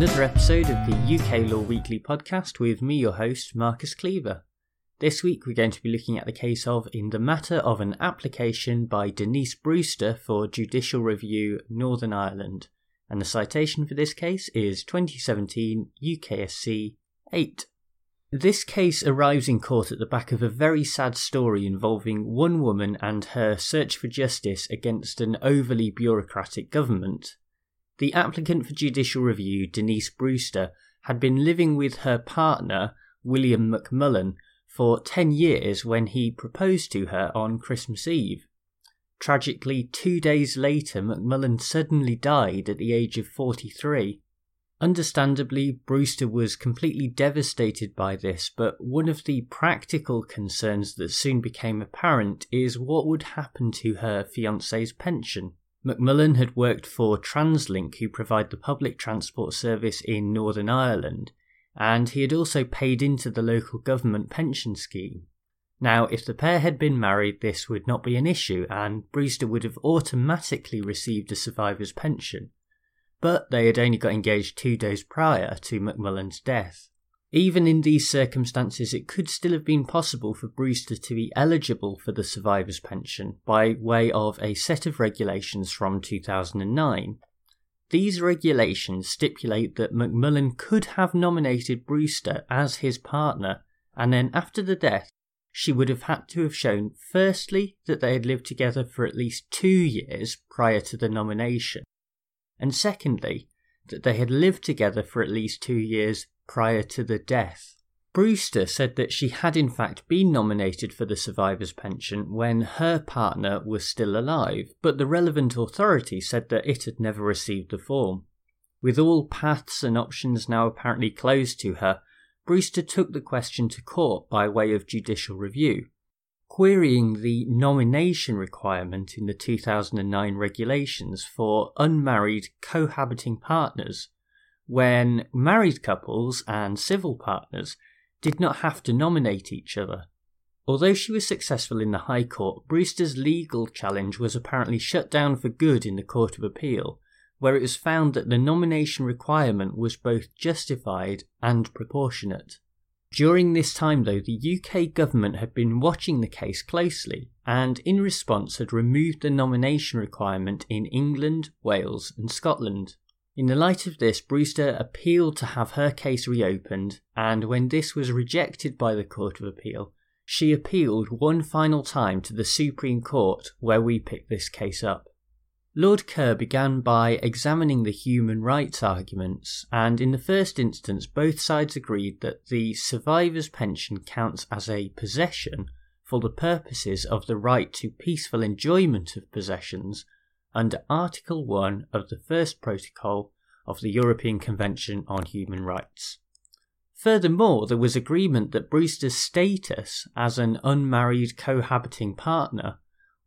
another episode of the UK Law Weekly podcast with me, your host, Marcus Cleaver. This week we're going to be looking at the case of In the Matter of an Application by Denise Brewster for Judicial Review, Northern Ireland, and the citation for this case is 2017 UKSC 8. This case arrives in court at the back of a very sad story involving one woman and her search for justice against an overly bureaucratic government. The applicant for judicial review, Denise Brewster, had been living with her partner, William McMullen, for 10 years when he proposed to her on Christmas Eve. Tragically, two days later, McMullen suddenly died at the age of 43. Understandably, Brewster was completely devastated by this, but one of the practical concerns that soon became apparent is what would happen to her fiance's pension. McMullen had worked for Translink, who provide the public transport service in Northern Ireland, and he had also paid into the local government pension scheme. Now, if the pair had been married, this would not be an issue, and Brewster would have automatically received a survivor's pension. But they had only got engaged two days prior to McMullen's death. Even in these circumstances, it could still have been possible for Brewster to be eligible for the survivor's pension by way of a set of regulations from 2009. These regulations stipulate that McMullen could have nominated Brewster as his partner, and then after the death, she would have had to have shown firstly that they had lived together for at least two years prior to the nomination, and secondly that they had lived together for at least two years prior to the death. Brewster said that she had in fact been nominated for the survivor's pension when her partner was still alive, but the relevant authority said that it had never received the form. With all paths and options now apparently closed to her, Brewster took the question to court by way of judicial review, querying the nomination requirement in the 2009 regulations for unmarried cohabiting partners, when married couples and civil partners did not have to nominate each other. Although she was successful in the High Court, Brewster's legal challenge was apparently shut down for good in the Court of Appeal, where it was found that the nomination requirement was both justified and proportionate. During this time, though, the UK government had been watching the case closely and, in response, had removed the nomination requirement in England, Wales, and Scotland. In the light of this, Brewster appealed to have her case reopened, and when this was rejected by the Court of Appeal, she appealed one final time to the Supreme Court, where we pick this case up. Lord Kerr began by examining the human rights arguments, and in the first instance, both sides agreed that the survivor's pension counts as a possession for the purposes of the right to peaceful enjoyment of possessions under Article 1 of the First Protocol of the European Convention on Human Rights. Furthermore, there was agreement that Brewster's status as an unmarried cohabiting partner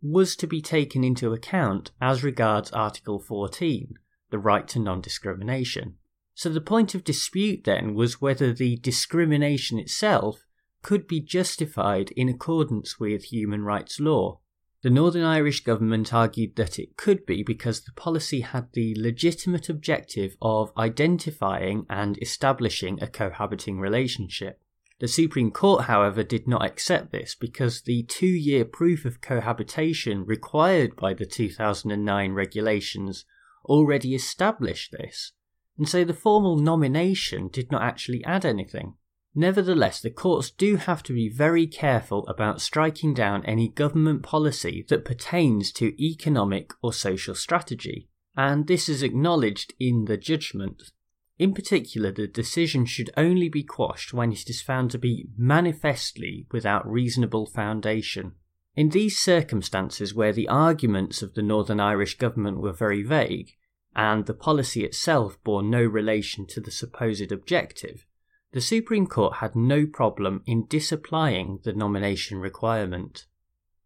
was to be taken into account as regards Article 14, the right to non discrimination. So the point of dispute then was whether the discrimination itself could be justified in accordance with human rights law. The Northern Irish government argued that it could be because the policy had the legitimate objective of identifying and establishing a cohabiting relationship. The Supreme Court, however, did not accept this because the two year proof of cohabitation required by the 2009 regulations already established this, and so the formal nomination did not actually add anything. Nevertheless, the courts do have to be very careful about striking down any government policy that pertains to economic or social strategy, and this is acknowledged in the judgment. In particular, the decision should only be quashed when it is found to be manifestly without reasonable foundation. In these circumstances, where the arguments of the Northern Irish government were very vague, and the policy itself bore no relation to the supposed objective, the Supreme Court had no problem in disapplying the nomination requirement.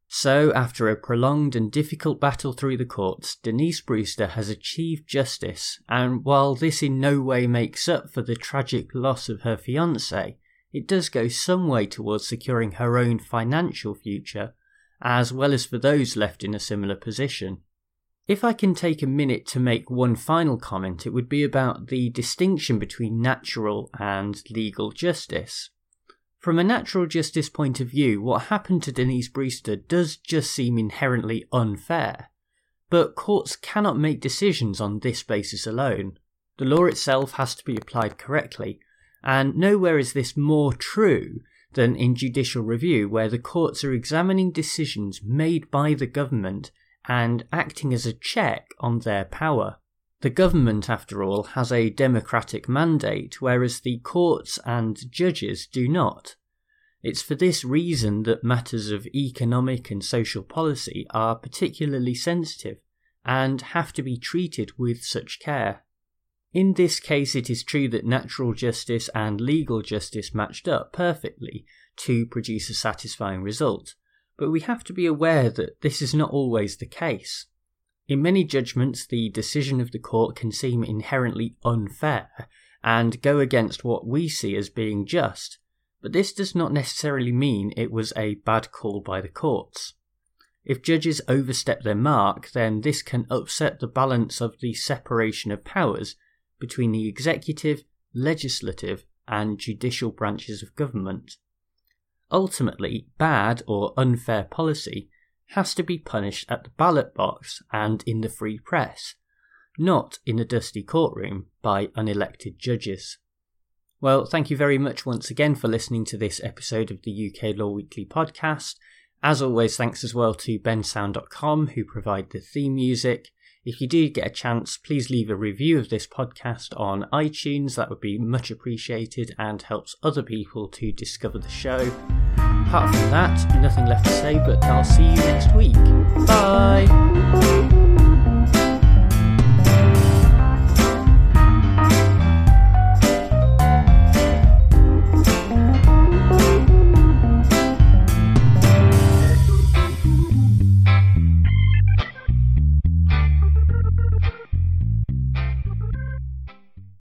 So, after a prolonged and difficult battle through the courts, Denise Brewster has achieved justice, and while this in no way makes up for the tragic loss of her fiance, it does go some way towards securing her own financial future, as well as for those left in a similar position. If I can take a minute to make one final comment, it would be about the distinction between natural and legal justice. From a natural justice point of view, what happened to Denise Brewster does just seem inherently unfair. But courts cannot make decisions on this basis alone. The law itself has to be applied correctly, and nowhere is this more true than in judicial review, where the courts are examining decisions made by the government and acting as a check on their power. The government, after all, has a democratic mandate, whereas the courts and judges do not. It's for this reason that matters of economic and social policy are particularly sensitive and have to be treated with such care. In this case, it is true that natural justice and legal justice matched up perfectly to produce a satisfying result, but we have to be aware that this is not always the case. In many judgments, the decision of the court can seem inherently unfair and go against what we see as being just, but this does not necessarily mean it was a bad call by the courts. If judges overstep their mark, then this can upset the balance of the separation of powers between the executive, legislative, and judicial branches of government. Ultimately, bad or unfair policy has to be punished at the ballot box and in the free press, not in a dusty courtroom by unelected judges. Well, thank you very much once again for listening to this episode of the UK Law Weekly podcast. As always, thanks as well to bensound.com who provide the theme music. If you do get a chance, please leave a review of this podcast on iTunes. That would be much appreciated and helps other people to discover the show. Apart from that, nothing left to say, but I'll see you next week. Bye!